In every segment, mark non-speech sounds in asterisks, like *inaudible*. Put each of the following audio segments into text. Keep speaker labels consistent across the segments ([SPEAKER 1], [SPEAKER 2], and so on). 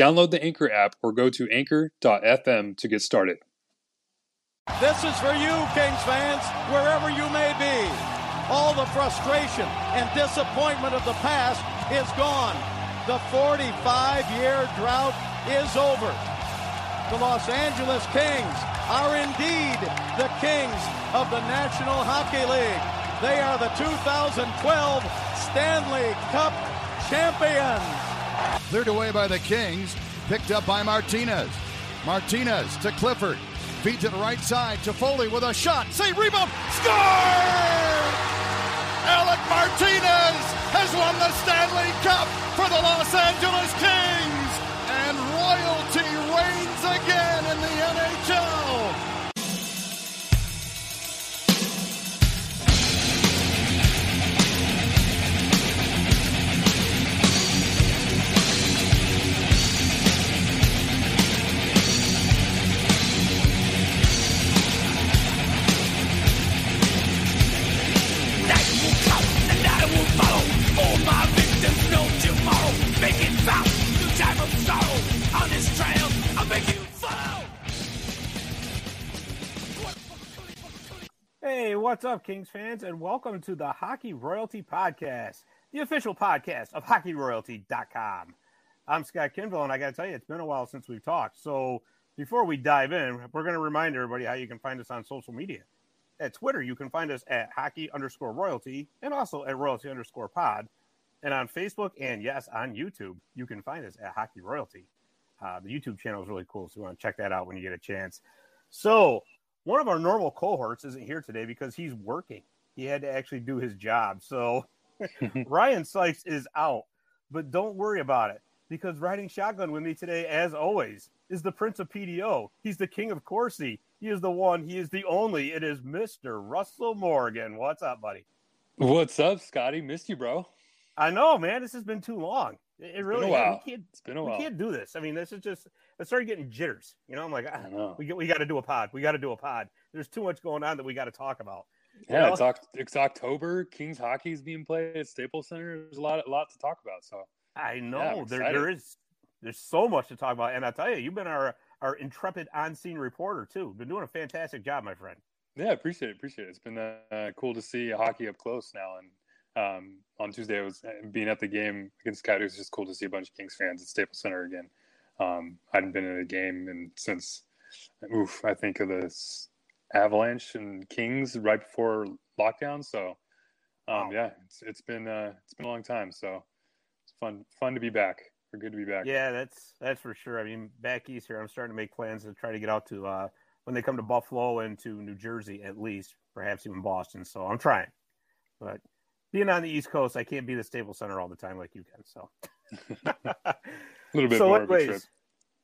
[SPEAKER 1] Download the Anchor app or go to anchor.fm to get started.
[SPEAKER 2] This is for you, Kings fans, wherever you may be. All the frustration and disappointment of the past is gone. The 45 year drought is over. The Los Angeles Kings are indeed the Kings of the National Hockey League. They are the 2012 Stanley Cup champions.
[SPEAKER 3] Cleared away by the Kings. Picked up by Martinez. Martinez to Clifford. Feed to the right side. to Foley with a shot. Say rebound. Score! Alec Martinez has won the Stanley Cup for the Los Angeles Kings.
[SPEAKER 4] What's up, Kings fans, and welcome to the Hockey Royalty Podcast, the official podcast of HockeyRoyalty.com. I'm Scott Kinville, and I got to tell you, it's been a while since we've talked. So before we dive in, we're going to remind everybody how you can find us on social media. At Twitter, you can find us at hockey underscore royalty and also at royalty underscore pod. And on Facebook and yes, on YouTube, you can find us at Hockey Royalty. Uh, the YouTube channel is really cool, so you want to check that out when you get a chance. So one of our normal cohorts isn't here today because he's working. He had to actually do his job. So *laughs* Ryan Sykes is out, but don't worry about it because riding shotgun with me today, as always, is the Prince of PDO. He's the king of Corsi. He is the one. He is the only. It is Mister Russell Morgan. What's up, buddy?
[SPEAKER 1] What's up, Scotty? Missed you, bro.
[SPEAKER 4] I know, man. This has been too long. It, really.
[SPEAKER 1] Been a while.
[SPEAKER 4] We can't,
[SPEAKER 1] it's been a while.
[SPEAKER 4] we can't do this. I mean, this is just. I started getting jitters. You know, I'm like, ah,
[SPEAKER 1] know.
[SPEAKER 4] we we got to do a pod. We got to do a pod. There's too much going on that we got to talk about. You
[SPEAKER 1] Yeah, it's, it's October. Kings hockey is being played at Staples Center. There's a lot, a lot to talk about. So
[SPEAKER 4] I know
[SPEAKER 1] I'm
[SPEAKER 4] there there is there's so much to talk about, and I tell you, you've been our our intrepid on scene reporter too. Been doing a fantastic job, my friend.
[SPEAKER 1] yeah, appreciate it. Appreciate it. It's been uh, cool to see hockey up close now. And um, on Tuesday, I was being at the game against Coyotes. It was just cool to see a bunch of Kings fans at Staples Center again. Um, I hadn't been in a game and since, oof, I think of this Avalanche and Kings right before lockdown. So, um,
[SPEAKER 4] Wow.
[SPEAKER 1] yeah, it's it's been uh, it's been a long time. So it's fun fun to be back. Or good to be back.
[SPEAKER 4] Yeah, that's that's for sure. I mean, back east here, I'm starting to make plans to try to get out to uh, when they come to Buffalo and to New Jersey at least, perhaps even Boston. So I'm trying, but being on the East Coast, I can't be the Staples Center all the time like you can. So
[SPEAKER 1] a little bit
[SPEAKER 4] so
[SPEAKER 1] more of a
[SPEAKER 4] anyways,
[SPEAKER 1] trip.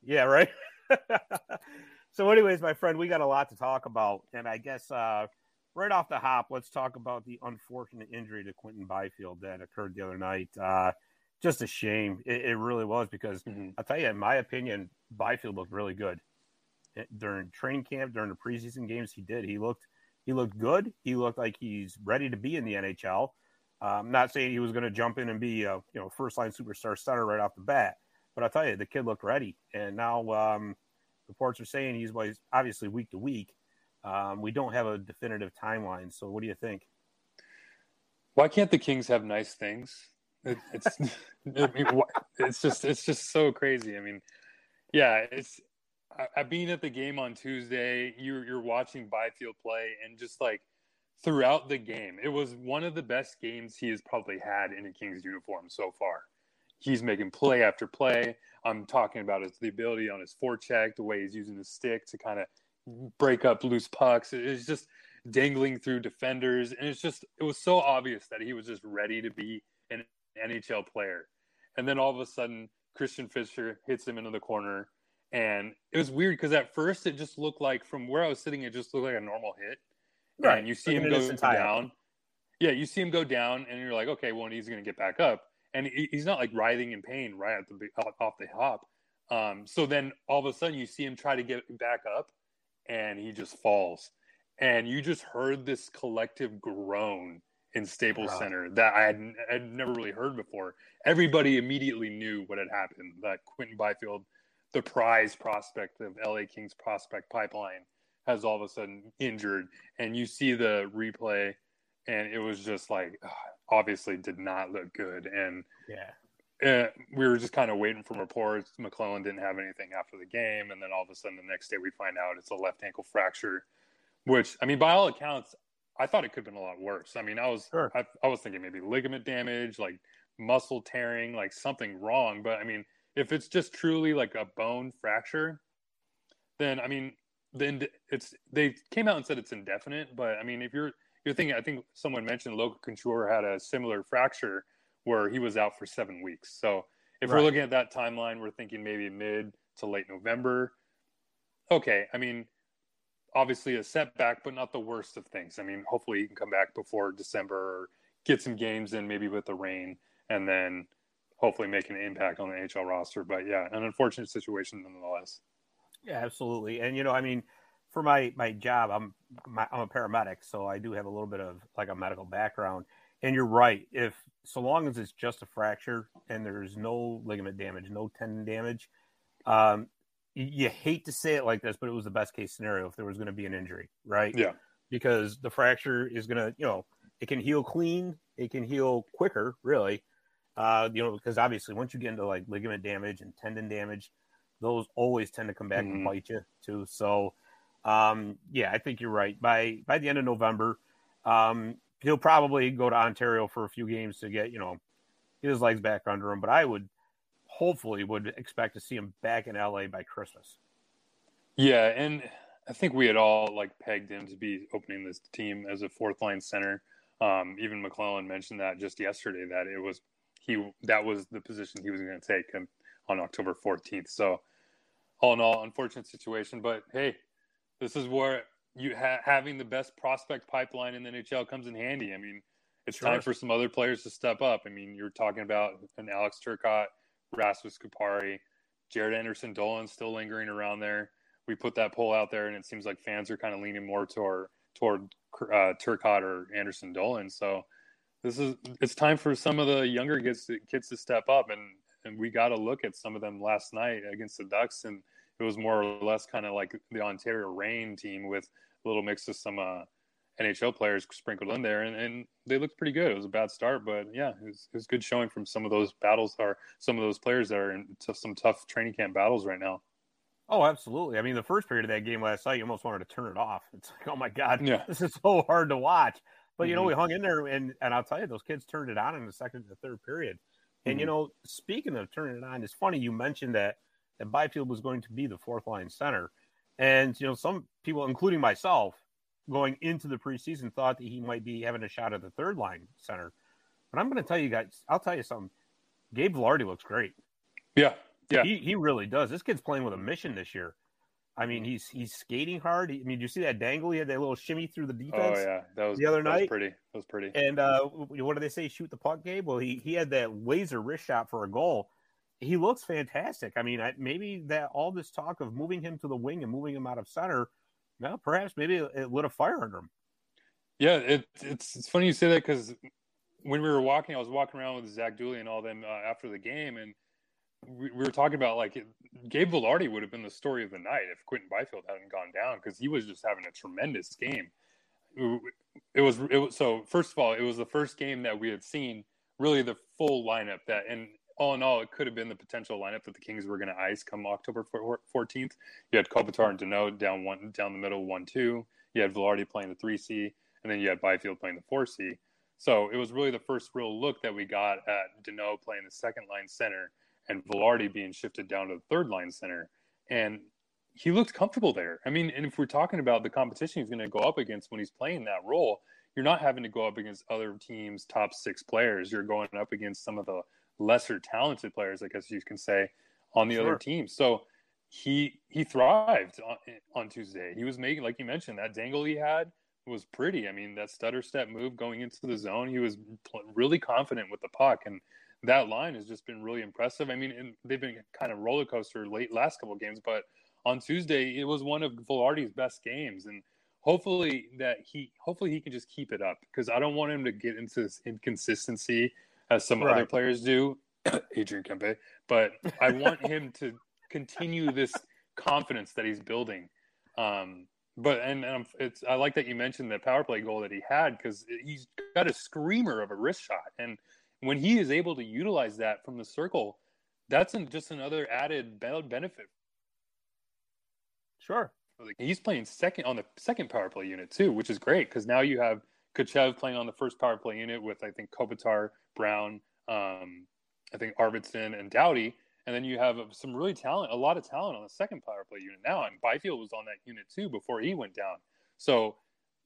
[SPEAKER 4] yeah, right. *laughs* so, anyways, my friend, we got a lot to talk about, and I guess uh, right off the hop, let's talk about the unfortunate injury to Quinton Byfield that occurred the other night. Uh, just a shame. It, it really was because
[SPEAKER 1] Mhm.
[SPEAKER 4] I'll tell you, in my opinion, Byfield looked really good during training camp, during the preseason games. He did. He looked he looked good. He looked like he's ready to be in the NHL. I'm not saying he was going to jump in and be a you know first line superstar center right off the bat, but I'll tell you, the kid looked ready. And now um, reports are saying he's, obviously week to week. Um, we don't have a definitive timeline. So what do you think?
[SPEAKER 1] Why can't the Kings have nice things? It, it's *laughs* I mean, it's just it's just so crazy. I mean, yeah, it's I, I being at the game on Tuesday. You're you're watching Byfield play, and just like throughout the game, it was one of the best games he has probably had in a Kings uniform so far. He's making play after play. I'm talking about his the ability on his forecheck, the way he's using his stick to kind of break up loose pucks. It's just dangling through defenders, and it's just it was so obvious that he was just ready to be an NHL player. And then all of a sudden, Christian Fischer hits him into the corner, And it was weird because at first it just looked like from where I was sitting, it just looked like a normal hit.
[SPEAKER 4] Right.
[SPEAKER 1] And you see him go down. Yeah, you see him go down, and you're like, okay, well, he's going to get back up. And he's not like writhing in pain right at the off the hop. Um, so then all of a sudden you see him try to get back up, and he just falls. And you just heard this collective groan in Staples
[SPEAKER 4] Wow.
[SPEAKER 1] Center that I had, had never really heard before. Everybody immediately knew what had happened. That Quinton Byfield, the prize prospect of LA Kings prospect pipeline, has all of a sudden injured. And you see the replay, and it was just like, obviously did not look good. And
[SPEAKER 4] Yeah.
[SPEAKER 1] uh, we were just kind of waiting for reports. McLellan didn't have anything after the game, and then all of a sudden the next day we find out it's a left ankle fracture, which I mean, by all accounts, I thought it could have been a lot worse. I mean, I was
[SPEAKER 4] Sure.
[SPEAKER 1] I, I was thinking maybe ligament damage, like muscle tearing, like something wrong. But I mean, if it's just truly like a bone fracture, then I mean, then it's they came out and said it's indefinite. But I mean, if you're you're thinking, I think someone mentioned Logan Couture had a similar fracture where he was out for seven weeks. So if we're looking at that timeline, we're thinking maybe mid to late November. Okay, I mean, obviously a setback, but not the worst of things. I mean, hopefully he can come back before December or get some games in, maybe with the Reign, and then hopefully make an impact on the NHL roster. But yeah, an unfortunate situation nonetheless.
[SPEAKER 4] Yeah, absolutely. And you know, I mean, for my my job, I'm my, I'm a paramedic, so I do have a little bit of like a medical background. And you're right. If so long as it's just a fracture and there's no ligament damage, no tendon damage, um, you, you hate to say it like this, but it was the best case scenario if there was going to be an injury, right?
[SPEAKER 1] Yeah.
[SPEAKER 4] Because the fracture is going to, you know, it can heal clean, it can heal quicker, really. Uh, you know, because obviously once you get into like ligament damage and tendon damage, those always tend to come back and
[SPEAKER 1] Mhm.
[SPEAKER 4] bite you too. So, um, yeah, I think you're right. By by the end of November, um, he'll probably go to Ontario for a few games to get you know get his legs back under him. But I would hopefully would expect to see him back in LA by Christmas.
[SPEAKER 1] Yeah, and I think we had all like pegged him to be opening this team as a fourth line center. Um, even McLellan mentioned that just yesterday that it was he that was the position he was going to take on, on October 14th. So all in all, unfortunate situation, but hey, this is where you ha- having the best prospect pipeline in the NHL comes in handy. I mean, it's
[SPEAKER 4] Sure.
[SPEAKER 1] time for some other players to step up. I mean, you're talking about an Alex Turcotte, Rasmus Kupari, Jaret Anderson-Dolan still lingering around there. We put that poll out there, and it seems like fans are kind of leaning more toward toward uh, Turcotte or Anderson Dolan. So this is it's time for some of the younger kids to, kids to step up, and and we got to look at some of them last night against the Ducks, and it was more or less kind of like the Ontario Reign team with a little mix of some uh, NHL players sprinkled in there, and, and they looked pretty good. It was a bad start, but yeah, it was, it was good showing from some of those battles or some of those players that are in t- some tough training camp battles right now.
[SPEAKER 4] Oh, absolutely. I mean, the first period of that game last night, you almost wanted to turn it off. It's like, oh my god,
[SPEAKER 1] Yeah.
[SPEAKER 4] this is so hard to watch. But you know,
[SPEAKER 1] Mhm.
[SPEAKER 4] we hung in there, and and I'll tell you, those kids turned it on in the second and the third period. And you
[SPEAKER 1] Mhm.
[SPEAKER 4] know, speaking of turning it on, it's funny you mentioned that that Byfield was going to be the fourth line center, and you know, some people, including myself, going into the preseason, thought that he might be having a shot at the third line center. But I'm going to tell you guys, I'll tell you something. Gabe Vilardi looks great.
[SPEAKER 1] Yeah, yeah,
[SPEAKER 4] He he really does. This kid's playing with a mission this year. I mean, he's he's skating hard. I mean, you see that dangle? He had that little shimmy through the defense.
[SPEAKER 1] oh yeah, that was
[SPEAKER 4] the other
[SPEAKER 1] that was
[SPEAKER 4] night.
[SPEAKER 1] pretty. That was pretty.
[SPEAKER 4] And uh, what do they say? Shoot the puck, Gabe. Well, he he had that laser wrist shot for a goal. He looks fantastic. I mean, I, maybe that all this talk of moving him to the wing and moving him out of center, well, perhaps maybe it, it lit a fire under him.
[SPEAKER 1] Yeah, it, it's it's funny you say that because when we were walking, I was walking around with Zach Dooley and all them uh, after the game, and we, we were talking about like Gabe Vilardi would have been the story of the night if Quinton Byfield hadn't gone down because he was just having a tremendous game. It was it was so first of all, it was the first game that we had seen really the full lineup that and all in all, it could have been the potential lineup that the Kings were going to ice come October fourteenth. You had Kopitar and Danault down one down the middle one two. You had Vilardi playing the three C, and then you had Byfield playing the four C. So it was really the first real look that we got at Danault playing the second line center and Vilardi being shifted down to the third line center. And he looked comfortable there. I mean, and if we're talking about the competition he's going to go up against when he's playing that role, you're not having to go up against other teams' top six players. You're going up against some of the lesser talented players, I guess you can say, on the
[SPEAKER 4] Sure.
[SPEAKER 1] other teams. So he he thrived on, on Tuesday. He was making, like you mentioned, that dangle he had was pretty. I mean, that stutter step move going into the zone, he was really confident with the puck, and that line has just been really impressive. I mean, they've been kind of roller coaster late last couple games, but on Tuesday it was one of Vilardi's best games, and hopefully that he hopefully he can just keep it up because I don't want him to get into this inconsistency as some right. other players do, *coughs* Adrian Kempe. But I want him to *laughs* continue this confidence that he's building. Um, but and, and it's I like that you mentioned the power play goal that he had because he's got a screamer of a wrist shot, and when he is able to utilize that from the circle, that's an, just another added benefit.
[SPEAKER 4] Sure,
[SPEAKER 1] he's playing second on the second power play unit too, which is great because now you have Tkachev playing on the first power play unit with I think Kopitar, Brown, um, I think Arvidsson and Doughty, and then you have some really talent, a lot of talent on the second power play unit now. And Byfield was on that unit too before he went down. So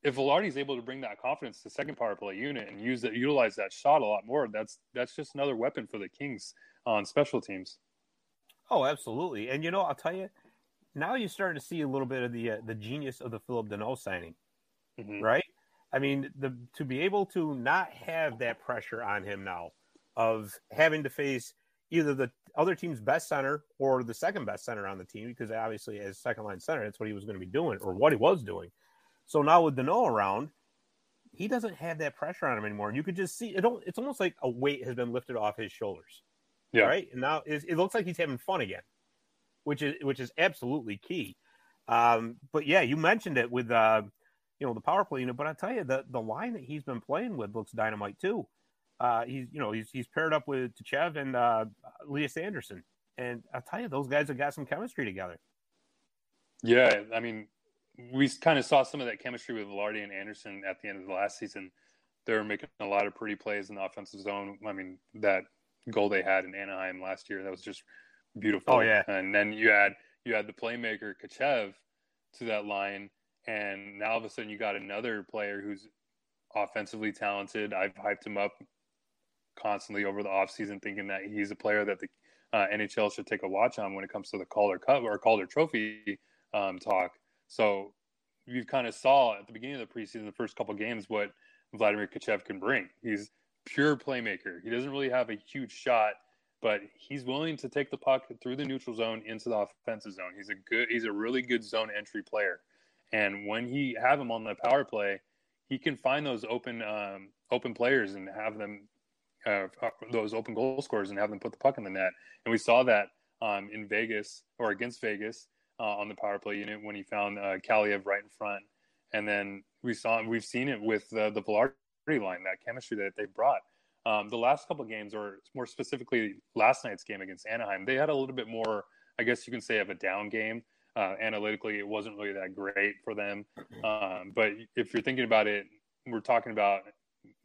[SPEAKER 1] if is able to bring that confidence to the second power play unit and use that, utilize that shot a lot more, that's that's just another weapon for the Kings on special teams.
[SPEAKER 4] Oh, absolutely. And you know, I'll tell you, now you're starting to see a little bit of the uh, the genius of the Philip Danault signing, mm-hmm. right? I mean, the to be able to not have that pressure on him now of having to face either the other team's best center or the second best center on the team because obviously as second line center that's what he was going to be doing or what he was doing. So now with Danault around he doesn't have that pressure on him anymore. And you could just see it it's almost like a weight has been lifted off his shoulders. Yeah. Right? And now it looks like he's having fun again which is which is absolutely key. Um, but yeah you mentioned it with uh, you know the power play unit but i tell you the the line that he's been playing with looks dynamite too uh, he's you know he's he's paired up with Tkachev and uh, Lias Andersson, and I'll tell you those guys have got some chemistry together.
[SPEAKER 1] Yeah, I mean, we kind of saw some of that chemistry with Vilardi and Andersson at the end of the last season. They were making a lot of pretty plays in the offensive zone. I mean, that goal they had in Anaheim last year that was just beautiful.
[SPEAKER 4] Oh yeah,
[SPEAKER 1] and then you had you had the playmaker Tkachev to that line, and now all of a sudden you got another player who's offensively talented. I've hyped him up constantly over the offseason thinking that he's a player that the uh, NHL should take a watch on when it comes to the Calder Cup or Calder Trophy um, talk. So you kind of saw at the beginning of the preseason, the first couple games, what Vladimir Tkachev can bring. He's pure playmaker. He doesn't really have a huge shot, but he's willing to take the puck through the neutral zone into the offensive zone. He's a good, he's a really good zone entry player. And when he have him on the power play, he can find those open um, open players and have them uh, those open goal scorers and have them put the puck in the net. And we saw that um, in Vegas or against Vegas uh, on the power play unit when he found uh, Kaliyev right in front. And then we saw we've seen it with the the Vilardi line, that chemistry that they brought. Um, the last couple games, or more specifically last night's game against Anaheim, they had a little bit more, I guess you can say, of a down game. Uh, analytically, it wasn't really that great for them. *clears throat* Um, but if you're thinking about it, we're talking about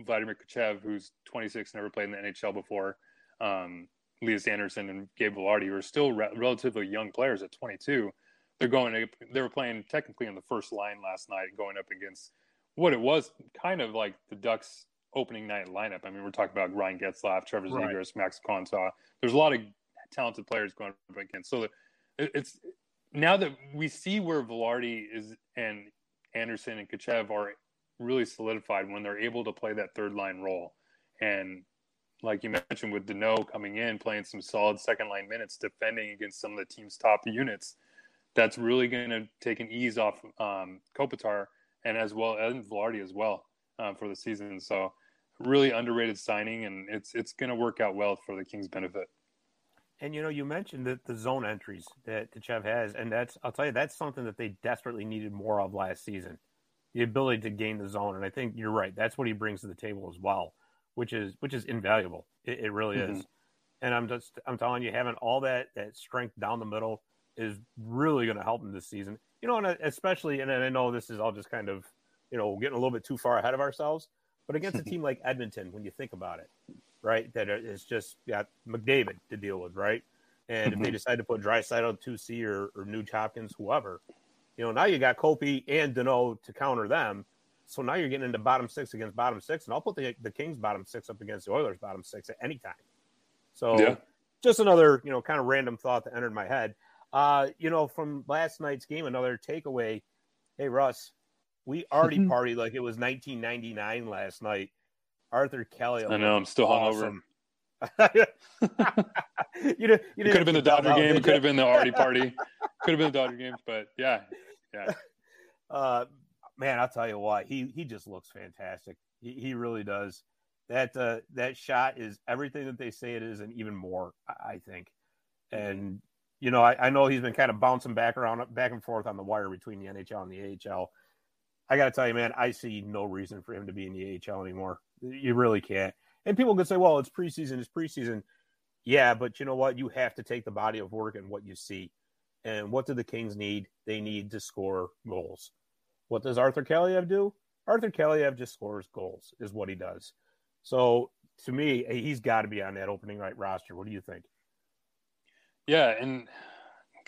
[SPEAKER 1] Vladimir Tkachev, who's 26, never played in the NHL before, um, Lias Andersson and Gabe Vilardi, who are still re- relatively young players at 22. They're going. They were playing technically on the first line last night, going up against what it was kind of like the Ducks opening night lineup. I mean, we're talking about Ryan Getzlaf, Trevor right. Max Comtois. There's a lot of talented players going up against. So it's now that we see where Vilardi is and Andersson and Tkachev are really solidified when they're able to play that third line role. And like you mentioned, with Danault coming in, playing some solid second line minutes, defending against some of the team's top units, that's really going to take an ease off um, Kopitar and as well as Vilardi as well um, for the season. So really underrated signing, and it's it's going to work out well for the Kings' benefit.
[SPEAKER 4] And you know, you mentioned that the zone entries that Chev has, and that's I'll tell you that's something that they desperately needed more of last season the ability to gain the zone. And I think you're right. That's what he brings to the table as well, which is which is invaluable. It, it really mm-hmm. is. And I'm just I'm telling you, having all that that strength down the middle is really going to help him this season. You know, and especially, and I know this is all just kind of you know getting a little bit too far ahead of ourselves, but against a *laughs* team like Edmonton, when you think about it, right, that is just got McDavid to deal with, right. And if they mm-hmm. decide to put Draisaitl two C or, or Nuge Hopkins, whoever, you know, now you got Kopi and Danault to counter them. So now you're getting into bottom six against bottom six, and I'll put the the Kings bottom six up against the Oilers bottom six at any time. So yeah. just another, you know, kind of random thought that entered my head. Uh, you know, from last night's game, another takeaway. Hey, Russ, we already *laughs* partied like it was 1999 last night. Arthur Kaliyev.
[SPEAKER 1] I know. I'm still
[SPEAKER 4] awesome.
[SPEAKER 1] hungover. *laughs*
[SPEAKER 4] you know, you
[SPEAKER 1] It could have been the Dodger game. It could have been the Artie party. *laughs* Could have been the Dodger game. But yeah, yeah. *laughs*
[SPEAKER 4] Uh, man, I'll tell you what, he he just looks fantastic. He, he really does. That uh, that shot is everything that they say it is, and even more. I, I think. And you know, I, I know he's been kind of bouncing back around, back and forth on the wire between the NHL and the AHL. I got to tell you, man, I see no reason for him to be in the AHL anymore. You really can't. And people could say, well, it's preseason, it's preseason. Yeah, but you know what? You have to take the body of work and what you see. And what do the Kings need? They need to score goals. What does Arthur Kaliyev do? Arthur Kaliyev just scores goals, is what he does. So to me, he's got to be on that opening night roster. What do you think?
[SPEAKER 1] Yeah, and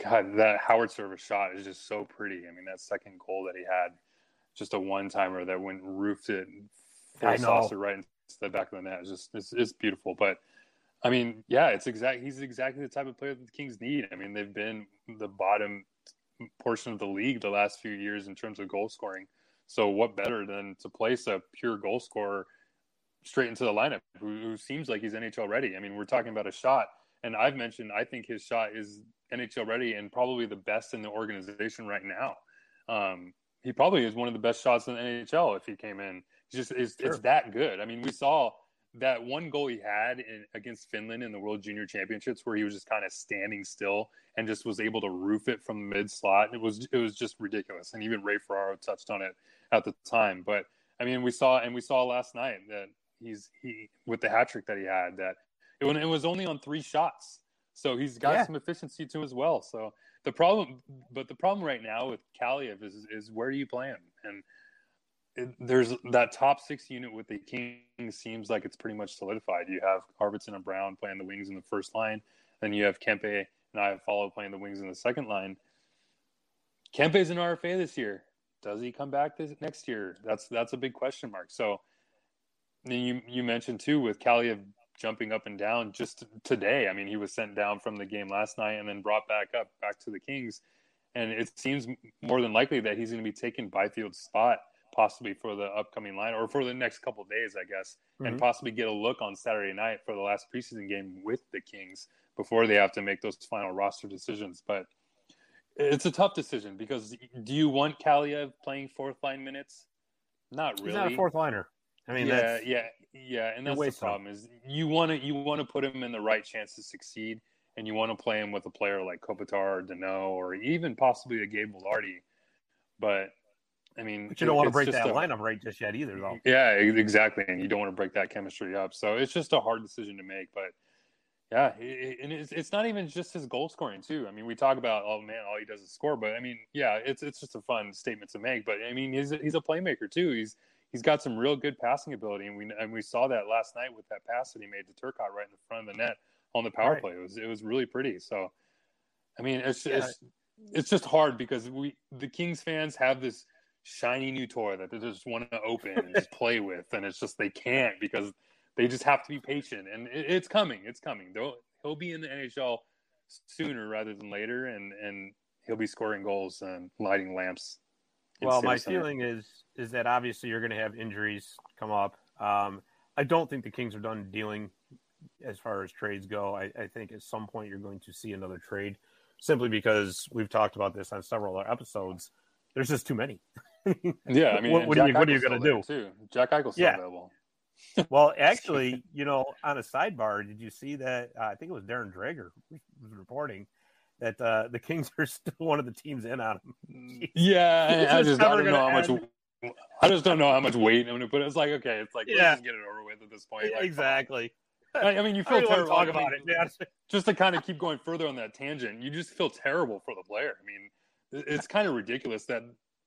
[SPEAKER 1] God, that Howard service shot is just so pretty. I mean, that second goal that he had, just a one timer that went roofed it full saucer right into the back of the net. It's just it's, it's beautiful. But I mean, yeah, it's exact. He's exactly the type of player that the Kings need. I mean, they've been the bottom portion of the league the last few years in terms of goal scoring. So what better than to place a pure goal scorer straight into the lineup who, who seems like he's NHL ready? I mean, we're talking about a shot, and I've mentioned I think his shot is NHL ready and probably the best in the organization right now. Um, he probably is one of the best shots in the NHL if he came in. It's just it's, sure. it's that good. I mean, we saw that one goal he had in, against Finland in the World Junior Championships, where he was just kind of standing still and just was able to roof it from the mid slot. It was it was just ridiculous, and even Ray Ferraro touched on it at the time. But I mean, we saw and we saw last night that he's he with the hat trick that he had that it, it was only on three shots, so he's got yeah. some efficiency too as well. So the problem, but the problem right now with Kaliyev is is where do you play him and there's that top six unit with the Kings seems like it's pretty much solidified. You have Arvidsson and Brown playing the wings in the first line, then you have Kempe and Iafallo playing the wings in the second line. Kempe's an RFA this year. Does he come back this next year? That's that's a big question mark. So you you mentioned too with Kaliyev jumping up and down just today. I mean, he was sent down from the game last night and then brought back up back to the Kings, and it seems more than likely that he's going to be taking Byfield's spot possibly for the upcoming line or for the next couple days, I guess, mm-hmm. and possibly get a look on Saturday night for the last preseason game with the Kings before they have to make those final roster decisions. But it's a tough decision because do you want Kaliyev playing fourth line minutes? Not really.
[SPEAKER 4] He's not a fourth liner. I mean,
[SPEAKER 1] yeah, yeah, yeah, and that's the problem is you want to you want to put him in the right chance to succeed, and you want to play him with a player like Kopitar or Danault or even possibly a Gabe Vilardi. But I mean,
[SPEAKER 4] but you don't want to break that a, lineup right just yet either, though.
[SPEAKER 1] Yeah, exactly, and you don't want to break that chemistry up. So it's just a hard decision to make. But yeah, it, and it's, it's not even just his goal scoring too. I mean, we talk about oh man, all he does is score, but I mean, yeah, it's it's just a fun statement to make. But I mean, he's a, he's a playmaker too. He's he's got some real good passing ability, and we and we saw that last night with that pass that he made to Turcotte right in the front of the net on the power right. play. It was it was really pretty. So, I mean, it's yeah. it's it's just hard because we the Kings fans have this shiny new toy that they just want to open and just play *laughs* with, and it's just they can't because they just have to be patient, and it, it's coming. It's coming. They'll, he'll be in the NHL sooner rather than later, and and he'll be scoring goals and lighting lamps.
[SPEAKER 4] Well, my Center. feeling is is that obviously you're going to have injuries come up. Um, I don't think the Kings are done dealing as far as trades go. I, I, think at some point you're going to see another trade, simply because we've talked about this on several other episodes. There's just too many. *laughs*
[SPEAKER 1] yeah, I mean,
[SPEAKER 4] what, what, are you, what, are you, going to do?
[SPEAKER 1] Too. Jack Eichel's still yeah. available. *laughs*
[SPEAKER 4] well, *laughs* actually, you know, on a sidebar, did you see that? Uh, I think it was Darren Dreger was reporting that uh, the Kings are still one of the teams in on him.
[SPEAKER 1] Jeez. Yeah, I just I don't know how much. I just don't know how much weight I'm going to put. It's like okay, it's like yeah. let's just get it over with at this point. Like,
[SPEAKER 4] exactly.
[SPEAKER 1] I, mean, you feel terrible.
[SPEAKER 4] Talk about it.
[SPEAKER 1] Just to kind of keep going further on that tangent, you just feel terrible for the player. I mean, it's kind of ridiculous that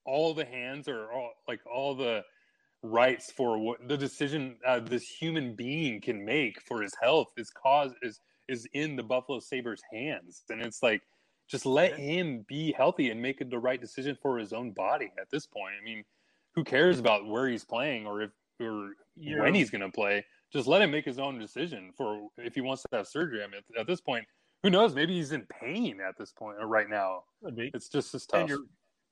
[SPEAKER 1] all the hands or all like all the rights for what the decision uh, this human being can make for his health is cause is is in the Buffalo Sabres hands. And it's like just let him be healthy and make the right decision for his own body at this point. I mean who cares about where he's playing or if or yeah. when he's going to play. Just let him make his own decision for if he wants to have surgery. I mean at, at this point who knows? Maybe he's in pain at this point or right now. It's just as tough.
[SPEAKER 4] And you're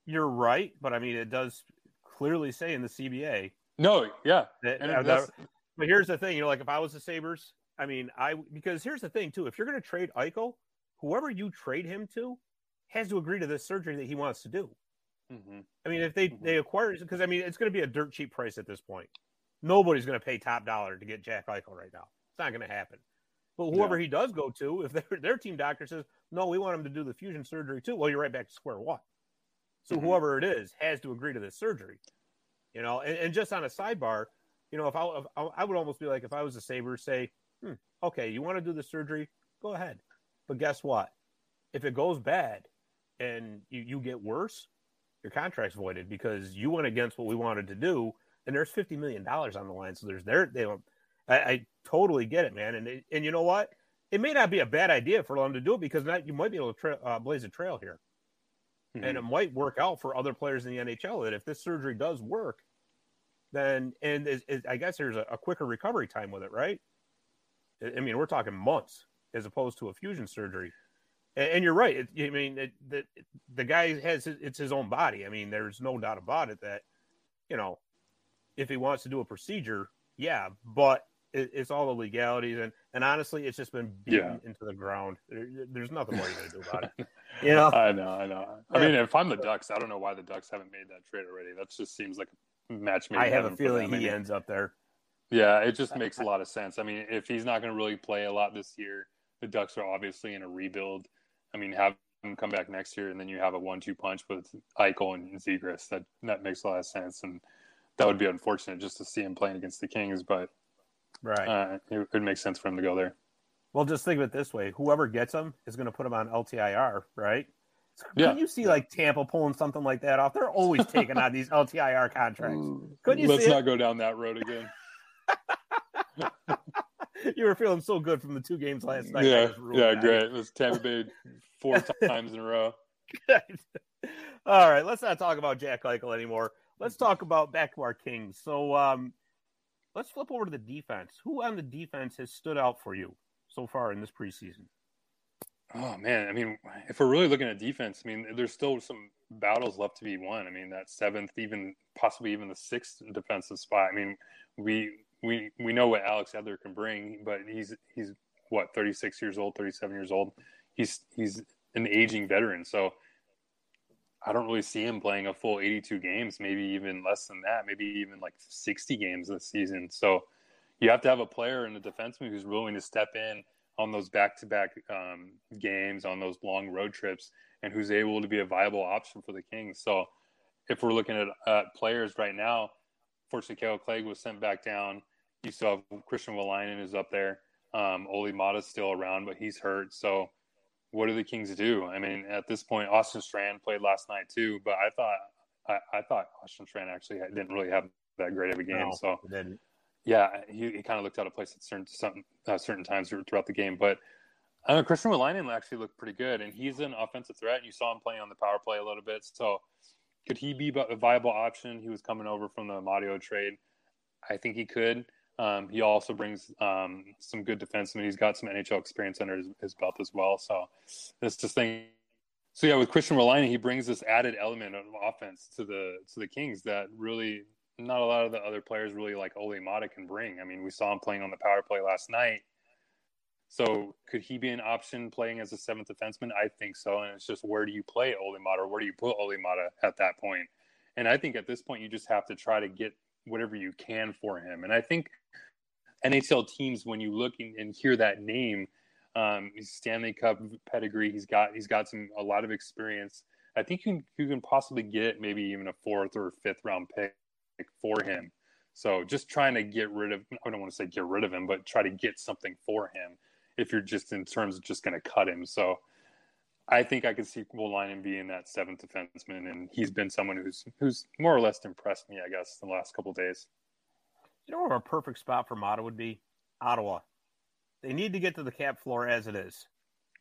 [SPEAKER 4] you're right, but I mean, it does clearly say in the CBA
[SPEAKER 1] no, yeah,
[SPEAKER 4] that,
[SPEAKER 1] and
[SPEAKER 4] uh, that- but here's the thing, you know, like if I was the Sabres, I mean, I because here's the thing too, if you're going to trade Eichel, whoever you trade him to has to agree to this surgery that he wants to do.
[SPEAKER 1] mhm.
[SPEAKER 4] I mean, if they
[SPEAKER 1] Mhm.
[SPEAKER 4] they acquire because I mean, it's going to be a dirt cheap price at this point. Nobody's going to pay top dollar to get Jack Eichel right now. It's not going to happen. But whoever he does go to, if their their team doctor says no, we want him to do the fusion surgery too, well, you're right back to square one. So
[SPEAKER 1] Mhm.
[SPEAKER 4] whoever it is has to agree to this surgery. You know, and, and just on a sidebar, you know, if I if I I would almost be like if I was a Saber, say, hmm, okay, you want to do the surgery, go ahead. But guess what? If it goes bad and you, you get worse, your contract's voided because you went against what we wanted to do, and there's fifty million dollars on the line. So there's there they don't. I, I totally get it, man. And it, and you know what? It may not be a bad idea for them to do it because now you might be able to tra- uh, blaze a trail here,
[SPEAKER 1] Mhm.
[SPEAKER 4] and it might work out for other players in the NHL. That if this surgery does work, then and is, is, I guess there's a, a quicker recovery time with it, right? I- mean, we're talking months as opposed to a fusion surgery. And, and you're right. It, I mean, it, the the guy has his, it's his own body. I mean, there's no doubt about it that you know if he wants to do a procedure, yeah, but it, it's all the legalities and and honestly, it's just been beaten into the ground. There, there's nothing more you can do about it. *laughs* You know,
[SPEAKER 1] I know, I know. I
[SPEAKER 4] Yeah.
[SPEAKER 1] mean, if I'm the Ducks, I don't know why the Ducks haven't made that trade already. That just seems like a match made.
[SPEAKER 4] I have a feeling he
[SPEAKER 1] mean,
[SPEAKER 4] ends up there.
[SPEAKER 1] Yeah, it just makes a *laughs* lot of sense. I mean, if he's not going to really play a lot this year, the Ducks are obviously in a rebuild. I mean, have him come back next year, and then you have a one-two punch with Eichel and Zegras. That that makes a lot of sense, and that would be unfortunate just to see him playing against the Kings. But
[SPEAKER 4] Right.
[SPEAKER 1] uh, it, it makes sense for him to go there.
[SPEAKER 4] Well, just think of it this way: whoever gets him is going to put him on LTIR, right?
[SPEAKER 1] Yeah.
[SPEAKER 4] Couldn't you see like Tampa pulling something like that off? They're always taking on these *laughs* LTIR contracts. Couldn't you
[SPEAKER 1] Let's not go down that road again. *laughs* *laughs*
[SPEAKER 4] You were feeling so good from the two games last night.
[SPEAKER 1] Yeah, yeah, great. It was Tampa Bay four times in a row.
[SPEAKER 4] All right, let's not talk about Jack Eichel anymore. Let's talk about back to our Kings. So, um, let's flip over to the defense. Who on the defense has stood out for you so far in this preseason?
[SPEAKER 1] Oh man, I mean, if we're really looking at defense, I mean, there's still some battles left to be won. I mean, that seventh, even possibly even the sixth defensive spot. I mean, we we we know what Alex Edler can bring, but he's he's what 36 years old, 37 years old. He's he's an aging veteran, so I don't really see him playing a full 82 games, maybe even less than that, maybe even like 60 games this season. So you have to have a player in the defenseman who's willing to step in on those back-to-back um, games, on those long road trips, and who's able to be a viable option for the Kings. So, if we're looking at uh, players right now, fortunately, Kale Clague was sent back down. You still have Christian Wolanin is up there. Um, Olli Maatta's still around, but he's hurt. So, what do the Kings do? I mean, at this point, Austin Strand played last night too, but I thought I, I thought Austin Strand actually didn't really have that great of a game.
[SPEAKER 4] No,
[SPEAKER 1] so yeah, he, he kind of looked out of place at certain some, uh, certain times throughout the game. But I don't know, Christian Wolanin actually looked pretty good, and he's an offensive threat. And you saw him playing on the power play a little bit. So could he be a viable option? He was coming over from the Mario trade. I think he could. Um, he also brings um, some good defensemen. He's got some NHL experience under his, his belt as well. So this just thing. So yeah, with Christian Wolanin, he brings this added element of offense to the to the Kings that really not a lot of the other players really like Olli Maatta can bring. I mean, we saw him playing on the power play last night. So could he be an option playing as a seventh defenseman? I think so. And it's just where do you play Olli Maatta or where do you put Olli Maatta at that point? And I think at this point you just have to try to get whatever you can for him. And I think NHL teams, when you look and hear that name, um, Stanley Cup pedigree. He's got he's got some a lot of experience. I think you can, you can possibly get maybe even a fourth or fifth round pick for him. So just trying to get rid of I don't want to say get rid of him, but try to get something for him if you're just in terms of just going to cut him. So I think I could see Wolanin being that seventh defenseman, and he's been someone who's who's more or less impressed me, I guess, the last couple of days.
[SPEAKER 4] You know where a perfect spot for Maatta would be? Ottawa. They need to get to the cap floor as it is,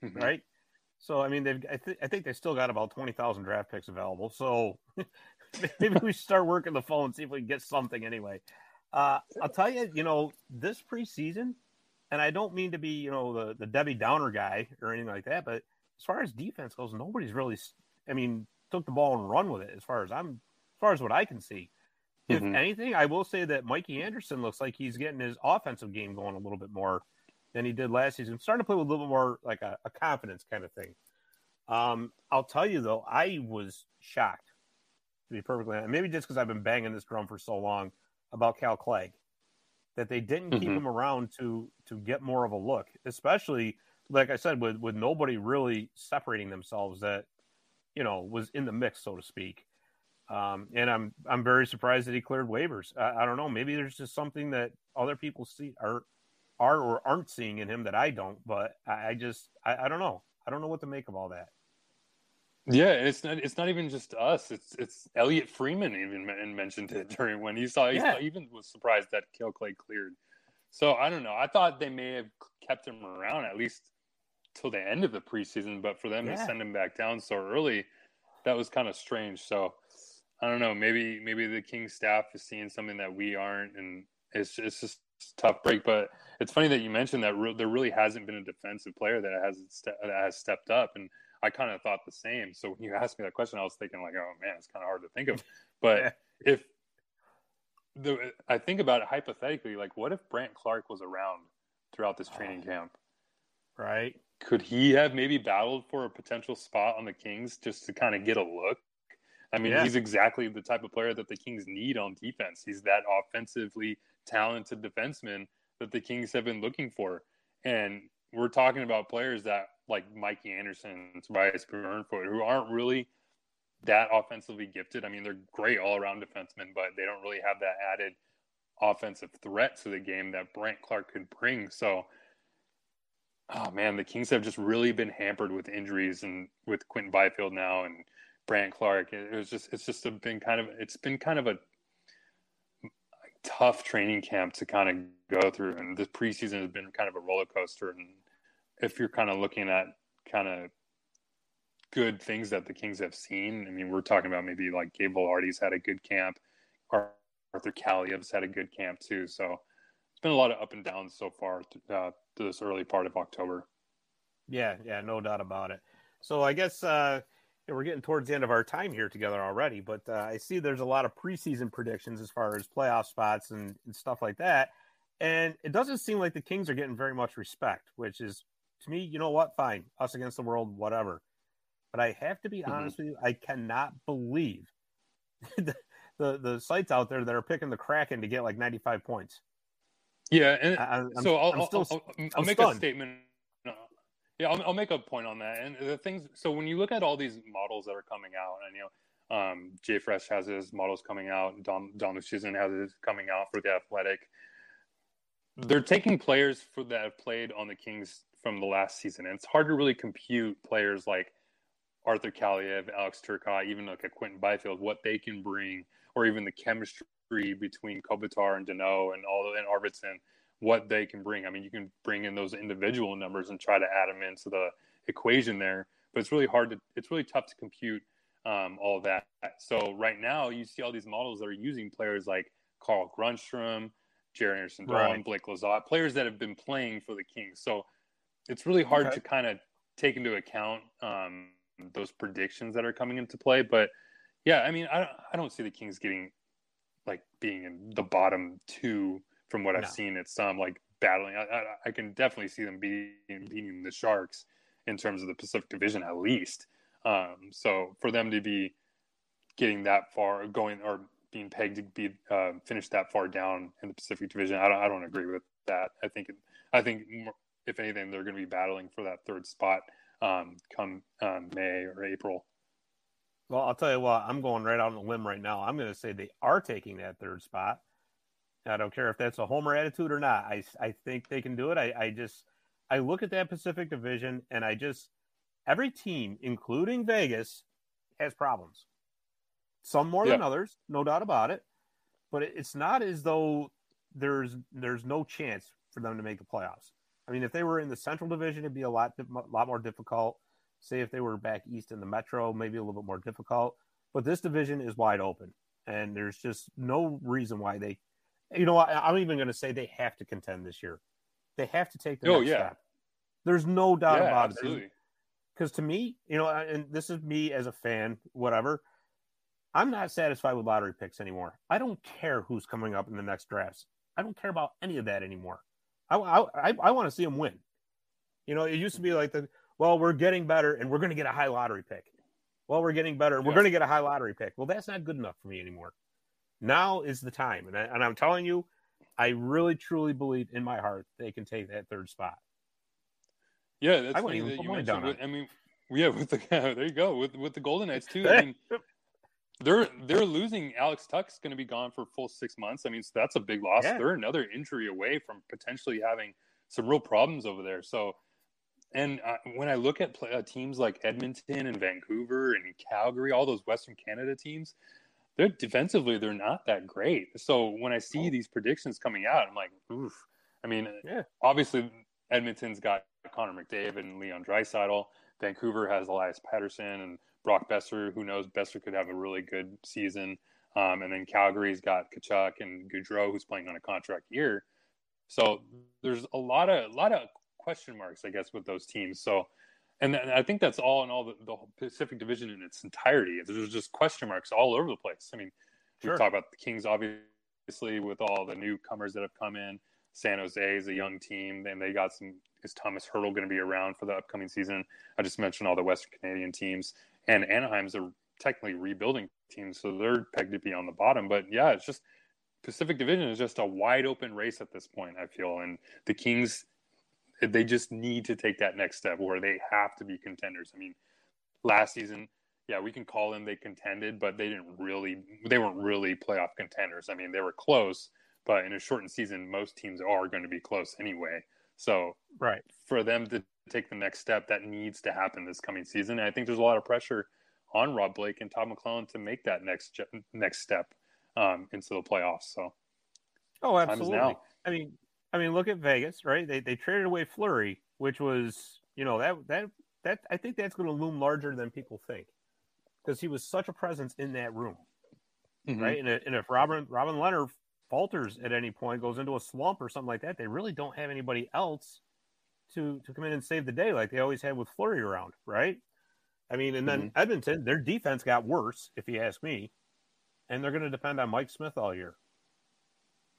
[SPEAKER 1] Mhm.
[SPEAKER 4] right? So I mean, they've I, th- I think they still got about twenty thousand draft picks available. So *laughs* maybe we should start working the phone see if we can get something anyway. Uh, I'll tell you, you know, this preseason, and I don't mean to be, you know, the, the Debbie Downer guy or anything like that, but as far as defense goes, nobody's really, I mean, took the ball and run with it as far as I'm, as far as what I can see. If
[SPEAKER 1] Mhm.
[SPEAKER 4] anything, I will say that Mikey Anderson looks like he's getting his offensive game going a little bit more than he did last season. Starting to play with a little bit more like a, a confidence kind of thing. Um, I'll tell you though, I was shocked to be perfectly honest. Maybe just because I've been banging this drum for so long about Cal Clague that they didn't keep
[SPEAKER 1] Mhm.
[SPEAKER 4] him around to to get more of a look, especially like I said, with with nobody really separating themselves that you know was in the mix, so to speak. Um, and I'm I'm very surprised that he cleared waivers. I, I don't know. Maybe there's just something that other people see are are or aren't seeing in him that I don't. But I, I just I, I don't know. I don't know what to make of all that.
[SPEAKER 1] Yeah, it's not. It's not even just us. It's it's Elliotte Friedman even men- mentioned it *laughs* during when he saw. He
[SPEAKER 4] Yeah.
[SPEAKER 1] saw- even was surprised that Kill Clay cleared. So I don't know. I thought they may have kept him around at least till the end of the preseason, but for them to send him back down so early, that was kind of strange. So I don't know. Maybe maybe the King staff is seeing something that we aren't, and it's it's just a tough break. But it's funny that you mentioned that re- there really hasn't been a defensive player that has ste- that has stepped up, and I kind of thought the same. So when you *laughs* asked me that question, I was thinking like, oh man, it's kind of hard to think of. *laughs* But
[SPEAKER 4] Yeah.
[SPEAKER 1] if the I think about it hypothetically, like what if Brandt Clarke was around throughout this training oh. camp?
[SPEAKER 4] Right?
[SPEAKER 1] Could he have maybe battled for a potential spot on the Kings just to kind of get a look? I mean,
[SPEAKER 4] Yeah.
[SPEAKER 1] he's exactly the type of player that the Kings need on defense. He's that offensively talented defenseman that the Kings have been looking for. And we're talking about players that like Mikey Anderson, Tobias Björnfot, who aren't really that offensively gifted. I mean, they're great all around defensemen, but they don't really have that added offensive threat to the game that Brandt Clarke could bring. So, oh man, the Kings have just really been hampered with injuries and with Quinton Byfield now and Brandt Clarke. It was just, it's just been kind of, it's been kind of a tough training camp to kind of go through. And the preseason has been kind of a roller coaster. And if you're kind of looking at kind of good things that the Kings have seen, I mean, we're talking about maybe like Gabe Vilardi's had a good camp, Arthur Kaliyev's had a good camp too. So it's been a lot of up and downs so far uh, to this early part of October.
[SPEAKER 4] Yeah, yeah, no doubt about it. So I guess uh, we're getting towards the end of our time here together already, but uh, I see there's a lot of preseason predictions as far as playoff spots and, and stuff like that. And it doesn't seem like the Kings are getting very much respect, which is to me, you know what? Fine, us against the world, whatever. But I have to be
[SPEAKER 1] Mhm.
[SPEAKER 4] honest with you, I cannot believe *laughs* the, the the sites out there that are picking the Kraken to get like 95 points.
[SPEAKER 1] Yeah, and
[SPEAKER 4] I, I'm,
[SPEAKER 1] so I'll, I'll,
[SPEAKER 4] still,
[SPEAKER 1] I'll, I'll
[SPEAKER 4] I'm
[SPEAKER 1] make a statement. Yeah, I'll, I'll make a point on that. And the things, so when you look at all these models that are coming out, and you know, um, Jay Fresh has his models coming out, Don Don Lucian has his coming out for the Athletic. They're taking players for that have played on the Kings from the last season, and it's hard to really compute players like Arthur Kaliyev, Alex Turcotte, even like a Quinton Byfield, what they can bring, or even the chemistry between Kopitar and Danault and all and Arvidsson, what they can bring. I mean, you can bring in those individual numbers and try to add them into the equation there, but it's really hard to, it's really tough to compute um, all that. So right now, you see all these models that are using players like Carl Grunstrom, Jerry Anderson, Dawn,
[SPEAKER 4] Right.
[SPEAKER 1] Blake Lizotte, players that have been playing for the Kings. So it's really hard
[SPEAKER 4] Okay.
[SPEAKER 1] to kind of take into account um, those predictions that are coming into play. But yeah, I mean, I, I don't see the Kings getting like being in the bottom two from what
[SPEAKER 4] No.
[SPEAKER 1] I've seen. It's some like battling. I, I, I can definitely see them beating beating the Sharks in terms of the Pacific Division at least. Um, so for them to be getting that far, going or being pegged to be uh, finished that far down in the Pacific Division, I don't, I don't agree with that. I think I think if anything, they're going to be battling for that third spot um, come um, May or April.
[SPEAKER 4] Well, I'll tell you what, I'm going right out on a limb right now. I'm going to say they are taking that third spot. I don't care if that's a homer attitude or not. I, I think they can do it. I, I just, I look at that Pacific Division and I just, every team, including Vegas, has problems. Some more than others, no doubt about it. But it's not as though there's there's no chance for them to make the playoffs. I mean, if they were in the Central Division, it'd be a lot lot more difficult. Say if they were back east in the Metro, maybe a little bit more difficult. But this division is wide open, and there's just no reason why they. You know, what? I'm even going to say they have to contend this year. They have to take the
[SPEAKER 1] Oh,
[SPEAKER 4] next
[SPEAKER 1] yeah.
[SPEAKER 4] step. There's no doubt
[SPEAKER 1] yeah,
[SPEAKER 4] about it. Because to me, you know, and this is me as a fan, whatever. I'm not satisfied with lottery picks anymore. I don't care who's coming up in the next drafts. I don't care about any of that anymore. I I, I, I want to see them win. You know, it used to be like the well, we're getting better and we're going to get a high lottery pick. Well, we're getting better. and
[SPEAKER 1] We're
[SPEAKER 4] going to get a high lottery pick. Well, that's not good enough for me anymore. Now is the time, and I, and I'm telling you, I really truly believe in my heart they can take that third spot.
[SPEAKER 1] Yeah, that's
[SPEAKER 4] I wouldn't even
[SPEAKER 1] that
[SPEAKER 4] put
[SPEAKER 1] you
[SPEAKER 4] money down
[SPEAKER 1] With, I mean, yeah, with the *laughs* there you go with with the Golden Knights too. I *laughs* mean, they're they're losing. Alex Tuch's going to be gone for a full six months. I mean, so that's a big loss.
[SPEAKER 4] Yeah.
[SPEAKER 1] They're another injury away from potentially having some real problems over there. So, and uh, when I look at play, uh, teams like Edmonton and Vancouver and Calgary, all those Western Canada teams, they're defensively they're not that great. So when I see these predictions coming out, I'm like, oof. I mean,
[SPEAKER 4] Yeah.
[SPEAKER 1] obviously Edmonton's got Connor McDavid and Leon Draisaitl. Vancouver has Elias Pettersson and Brock Boeser. Who knows? Boeser could have a really good season. Um, and then Calgary's got Tkachuk and Gaudreau, who's playing on a contract year. So there's a lot of a lot of question marks, I guess, with those teams. So, and, then I think that's all in all the, the Pacific Division in its entirety. There's just question marks all over the place. I mean,
[SPEAKER 4] Sure.
[SPEAKER 1] we talk about the Kings, obviously, with all the newcomers that have come in. San Jose is a young team, and they got some. Is Thomas Hertl going to be around for the upcoming season? I just mentioned all the Western Canadian teams, and Anaheim's a technically rebuilding team, so they're pegged to be on the bottom. But yeah, it's just Pacific Division is just a wide open race at this point. I feel, and the Kings, they just need to take that next step where they have to be contenders. I mean, last season, yeah, we can call them they contended, but they didn't really, they weren't really playoff contenders. I mean, they were close, but in a shortened season, most teams are going to be close anyway. So
[SPEAKER 4] Right.
[SPEAKER 1] for them to take the next step, that needs to happen this coming season. And I think there's a lot of pressure on Rob Blake and Todd McLellan to make that next next step um, into the playoffs. So
[SPEAKER 4] Oh, absolutely. I mean, I mean, look at Vegas, right? They they traded away Fleury, which was, you know, that that that I think that's going to loom larger than people think, because he was such a presence in that room,
[SPEAKER 1] Mhm.
[SPEAKER 4] right? And, and if Robin Robin Lehner falters at any point, goes into a slump or something like that, they really don't have anybody else to to come in and save the day like they always had with Fleury around, right? I mean, and then Edmonton, their defense got worse, if you ask me, and they're going to depend on Mike Smith all year.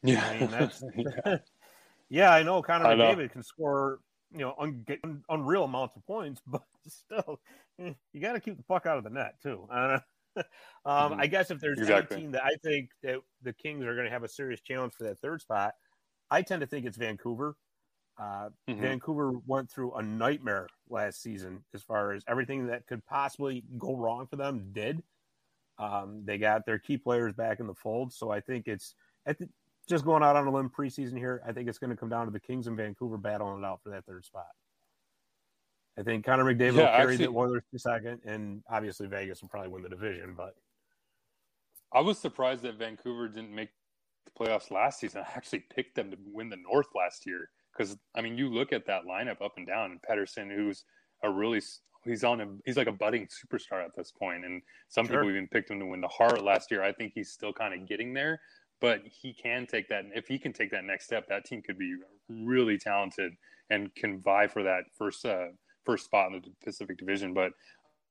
[SPEAKER 1] yeah,
[SPEAKER 4] I mean, that's- *laughs*
[SPEAKER 1] Yeah.
[SPEAKER 4] Yeah, I know Connor
[SPEAKER 1] I know.
[SPEAKER 4] McDavid can score, you know, un- get un- unreal amounts of points, *laughs* but still, eh, you got to keep the puck out of the net too. Uh, *laughs* um,
[SPEAKER 1] Mhm.
[SPEAKER 4] I guess if there's
[SPEAKER 1] Exactly.
[SPEAKER 4] any team that I think that the Kings are going to have a serious challenge for that third spot, I tend to think it's Vancouver. Uh,
[SPEAKER 1] Mhm.
[SPEAKER 4] Vancouver went through a nightmare last season as far as everything that could possibly go wrong for them did. Um, they got their key players back in the fold, so I think it's I think just going out on a limb preseason here. I think it's going to come down to the Kings and Vancouver battling it out for that third spot. I think Connor McDavid will carry
[SPEAKER 1] actually-
[SPEAKER 4] the Oilers to second, and obviously Vegas will probably win the division. But
[SPEAKER 1] I was surprised that Vancouver didn't make the playoffs last season. I actually picked them to win the North last year because I mean, you look at that lineup up and down, and Pettersson, who's a really he's on a he's like a budding superstar at this point, and some
[SPEAKER 4] Sure.
[SPEAKER 1] people even picked him to win the Hart last year. I think he's still kind of getting there, but he can take that. If he can take that next step, that team could be really talented and can vie for that first uh, first spot in the Pacific Division. But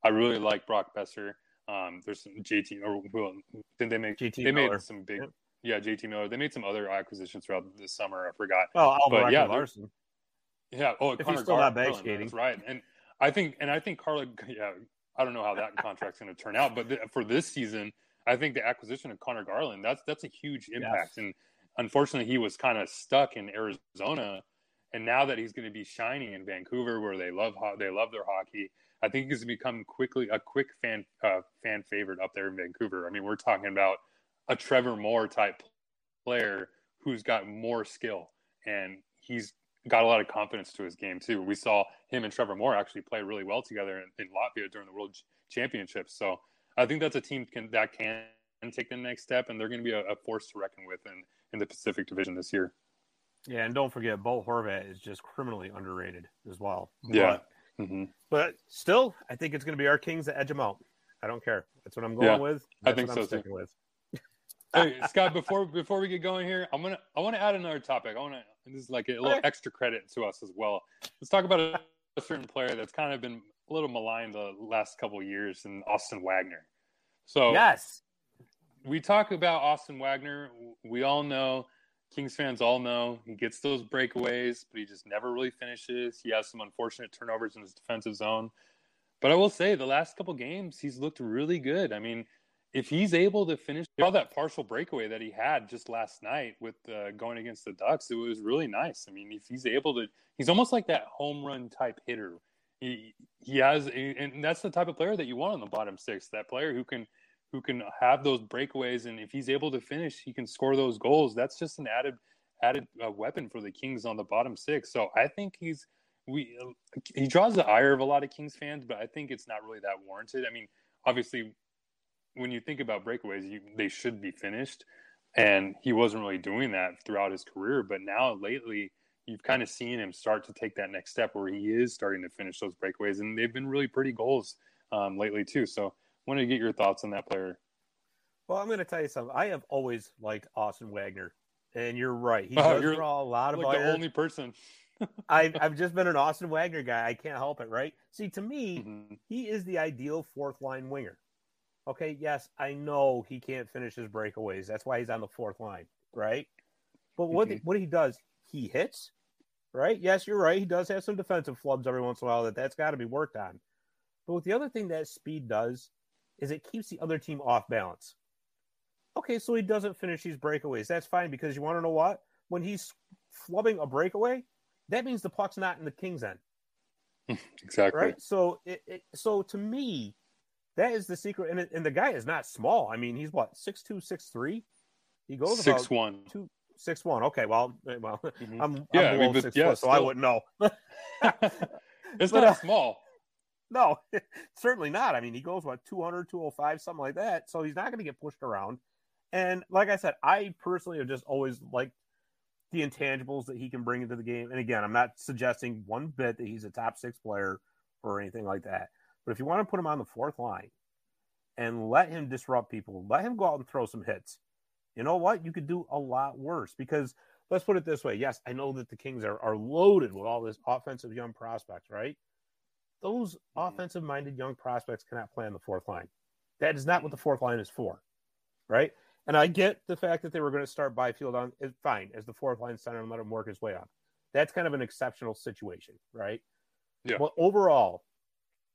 [SPEAKER 1] I really like Brock Boeser. Um, there's some JT or well, did they make
[SPEAKER 4] JT
[SPEAKER 1] they
[SPEAKER 4] Miller.
[SPEAKER 1] made some big yeah JT Miller. They made some other acquisitions throughout this summer. I forgot.
[SPEAKER 4] Oh, Alvar
[SPEAKER 1] But, yeah,
[SPEAKER 4] Larson.
[SPEAKER 1] Yeah. Oh,
[SPEAKER 4] he's
[SPEAKER 1] Connor
[SPEAKER 4] still not bag
[SPEAKER 1] Garland,
[SPEAKER 4] skating.
[SPEAKER 1] That's right. And I think and I think Carla. *laughs* Yeah, I don't know how that contract's going to turn out, but th- for this season, I think the acquisition of Connor Garland that's that's a huge impact.
[SPEAKER 4] Yes.
[SPEAKER 1] And unfortunately, he was kind of stuck in Arizona. And now that he's going to be shining in Vancouver, where they love ho- they love their hockey, I think he's become quickly a quick fan uh, fan favorite up there in Vancouver. I mean, we're talking about a Trevor Moore type player who's got more skill and he's got a lot of confidence to his game too. We saw him and Trevor Moore actually play really well together in, in Latvia during the World Ch- Championships. So I think that's a team can, that can take the next step, and they're going to be a, a force to reckon with in, in the Pacific Division this year.
[SPEAKER 4] Yeah, and don't forget, Bo Horvat is just criminally underrated as well.
[SPEAKER 1] Yeah.
[SPEAKER 4] But,
[SPEAKER 1] hmm
[SPEAKER 4] but still, I think it's going to be our Kings that edge them out. I don't care. That's what I'm going
[SPEAKER 1] Yeah,
[SPEAKER 4] with.
[SPEAKER 1] I think
[SPEAKER 4] what
[SPEAKER 1] so,
[SPEAKER 4] I'm
[SPEAKER 1] too.
[SPEAKER 4] sticking with.
[SPEAKER 1] hey Scott, before before we get going here, I'm gonna I want to add another topic. I want to this is like a little extra credit to us as well. Let's talk about a, a certain player that's kind of been a little maligned the last couple of years, in Austin Wagner. So
[SPEAKER 4] Yes.
[SPEAKER 1] we talk about Austin Wagner. We all know, Kings fans all know, he gets those breakaways, but he just never really finishes. He has some unfortunate turnovers in his defensive zone. But I will say, the last couple games, he's looked really good. I mean, if he's able to finish all that partial breakaway that he had just last night with uh, going against the Ducks, it was really nice. I mean, if he's able to, he's almost like that home run type hitter. He he has, and that's the type of player that you want on the bottom six. That player who can who can have those breakaways, and if he's able to finish, he can score those goals. That's just an added added uh, weapon for the Kings on the bottom six. So I think he's we he draws the ire of a lot of Kings fans, but I think it's not really that warranted. I mean, obviously, when you think about breakaways, you, they should be finished, and he wasn't really doing that throughout his career. But now lately, you've kind of seen him start to take that next step where he is starting to finish those breakaways, and they've been really pretty goals um, lately too. So, wanted to get your thoughts on that player.
[SPEAKER 4] Well, I'm going to tell you something. I have always liked Austin Wagner, and you're right. He *laughs*
[SPEAKER 1] you're
[SPEAKER 4] draw a lot of
[SPEAKER 1] Like the only person. *laughs*
[SPEAKER 4] I've, I've just been an Austin Wagner guy. I can't help it, right? See, to me,
[SPEAKER 1] Mhm.
[SPEAKER 4] he is the ideal fourth line winger. Okay, yes, I know he can't finish his breakaways. That's why he's on the fourth line, right? But what
[SPEAKER 1] Mhm.
[SPEAKER 4] what he does, he hits, right? Yes, you're right. He does have some defensive flubs every once in a while that that's got to be worked on. But with the other thing that speed does is it keeps the other team off balance. Okay, so he doesn't finish these breakaways. That's fine because you want to know what? When he's flubbing a breakaway, that means the puck's not in the King's end *laughs*
[SPEAKER 1] Exactly.
[SPEAKER 4] right? So, it, it, so to me, that is the secret. And, it, and the guy is not small. I mean, he's what six two, six three. He goes
[SPEAKER 1] Six
[SPEAKER 4] about
[SPEAKER 1] one.
[SPEAKER 4] two, six one. Okay, well, eh, well, *laughs*
[SPEAKER 1] Mhm.
[SPEAKER 4] I'm,
[SPEAKER 1] Yeah,
[SPEAKER 4] I'm
[SPEAKER 1] I mean, but
[SPEAKER 4] six
[SPEAKER 1] yeah,
[SPEAKER 4] foot, so I wouldn't know. *laughs* *laughs*
[SPEAKER 1] it's
[SPEAKER 4] But,
[SPEAKER 1] not
[SPEAKER 4] uh,
[SPEAKER 1] small.
[SPEAKER 4] no, certainly not. I mean, he goes what 200, 205, something like that. So he's not going to get pushed around. And like I said, I personally have just always liked the intangibles that he can bring into the game. And again, I'm not suggesting one bit that he's a top six player or anything like that. But if you want to put him on the fourth line and let him disrupt people, let him go out and throw some hits. You know what? You could do a lot worse because let's put it this way. Yes, I know that the Kings are, are loaded with all this offensive young prospects, right? Those mm-hmm. offensive minded young prospects cannot play on the fourth line. That is not what mm-hmm. the fourth line is for, right? And I get the fact that they were going to start Byfield on is fine as the fourth line center and let him work his way up. That's kind of an exceptional situation, right?
[SPEAKER 1] Yeah.
[SPEAKER 4] But overall,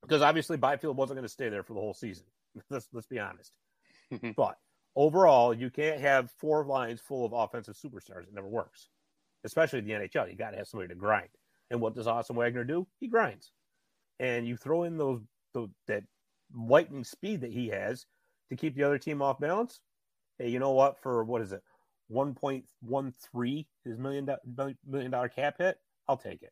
[SPEAKER 4] because obviously Byfield wasn't going to stay there for the whole season. *laughs* Let's let's be honest. *laughs* but overall, you can't have four lines full of offensive superstars. It never works, especially the NHL. You got to have somebody to grind. And what does Austin Wagner do? He grinds. And you throw in those, those that lightning speed that he has to keep the other team off balance. Hey, you know what? For what is it? 1.13 his million dollar cap hit. I'll take it.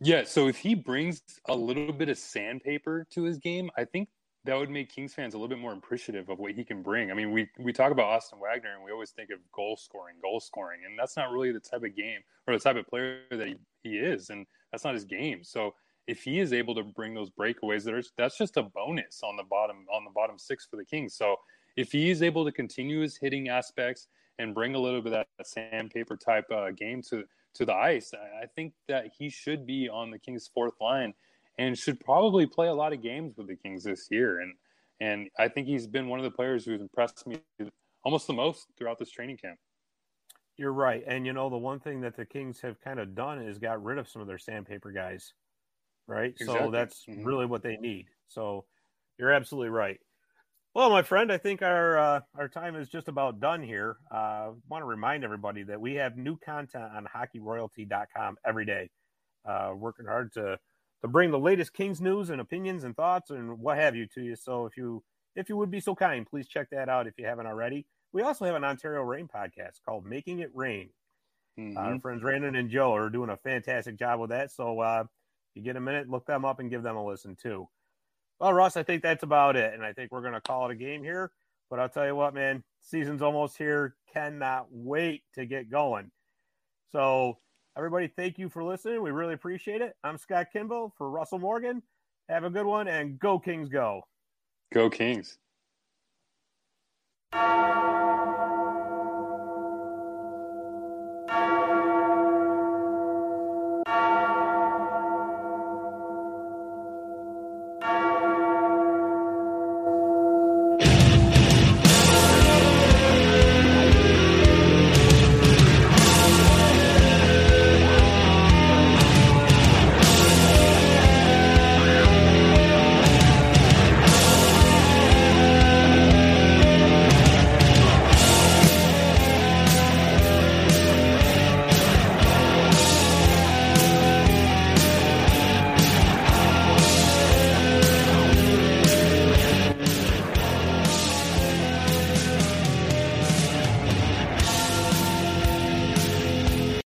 [SPEAKER 1] Yeah, so if he brings a little bit of sandpaper to his game, I think that would make Kings fans a little bit more appreciative of what he can bring. I mean, we we talk about Austin Wagner and we always think of goal scoring, goal scoring, and that's not really the type of game or the type of player that he, he is, and that's not his game. So if he is able to bring those breakaways, that are, that's just a bonus on the bottom on the bottom six for the Kings. So if he is able to continue his hitting aspects and bring a little bit of that sandpaper type uh, game to to the ice, I I think that he should be on the Kings' fourth line and should probably play a lot of games with the Kings this year. And and I think he's been one of the players who's impressed me almost the most throughout this training camp.
[SPEAKER 4] You're right. And you know, the one thing that the Kings have kind of done is got rid of some of their sandpaper guys. Right. So
[SPEAKER 1] Exactly.
[SPEAKER 4] that's
[SPEAKER 1] Mhm.
[SPEAKER 4] really what they need. So you're absolutely right. Well, my friend, I think our uh, our time is just about done here. Uh, want to remind everybody that we have new content on hockeyroyalty.com every day. Uh, working hard to to bring the latest Kings news and opinions and thoughts and what have you to you. So if you if you would be so kind, please check that out if you haven't already. We also have an Ontario Reign podcast called Making It Rain.
[SPEAKER 1] Mhm.
[SPEAKER 4] Our friends Brandon and Joe are doing a fantastic job with that. So uh, if you get a minute, look them up and give them a listen too. Well, Russ, I think that's about it. And I think we're going to call it a game here. But I'll tell you what, man, season's almost here. Cannot wait to get going. So, everybody, thank you for listening. We really appreciate it. I'm Scott Kimball for Russell Morgan. Have a good one and go, Kings, go.
[SPEAKER 1] Go Kings.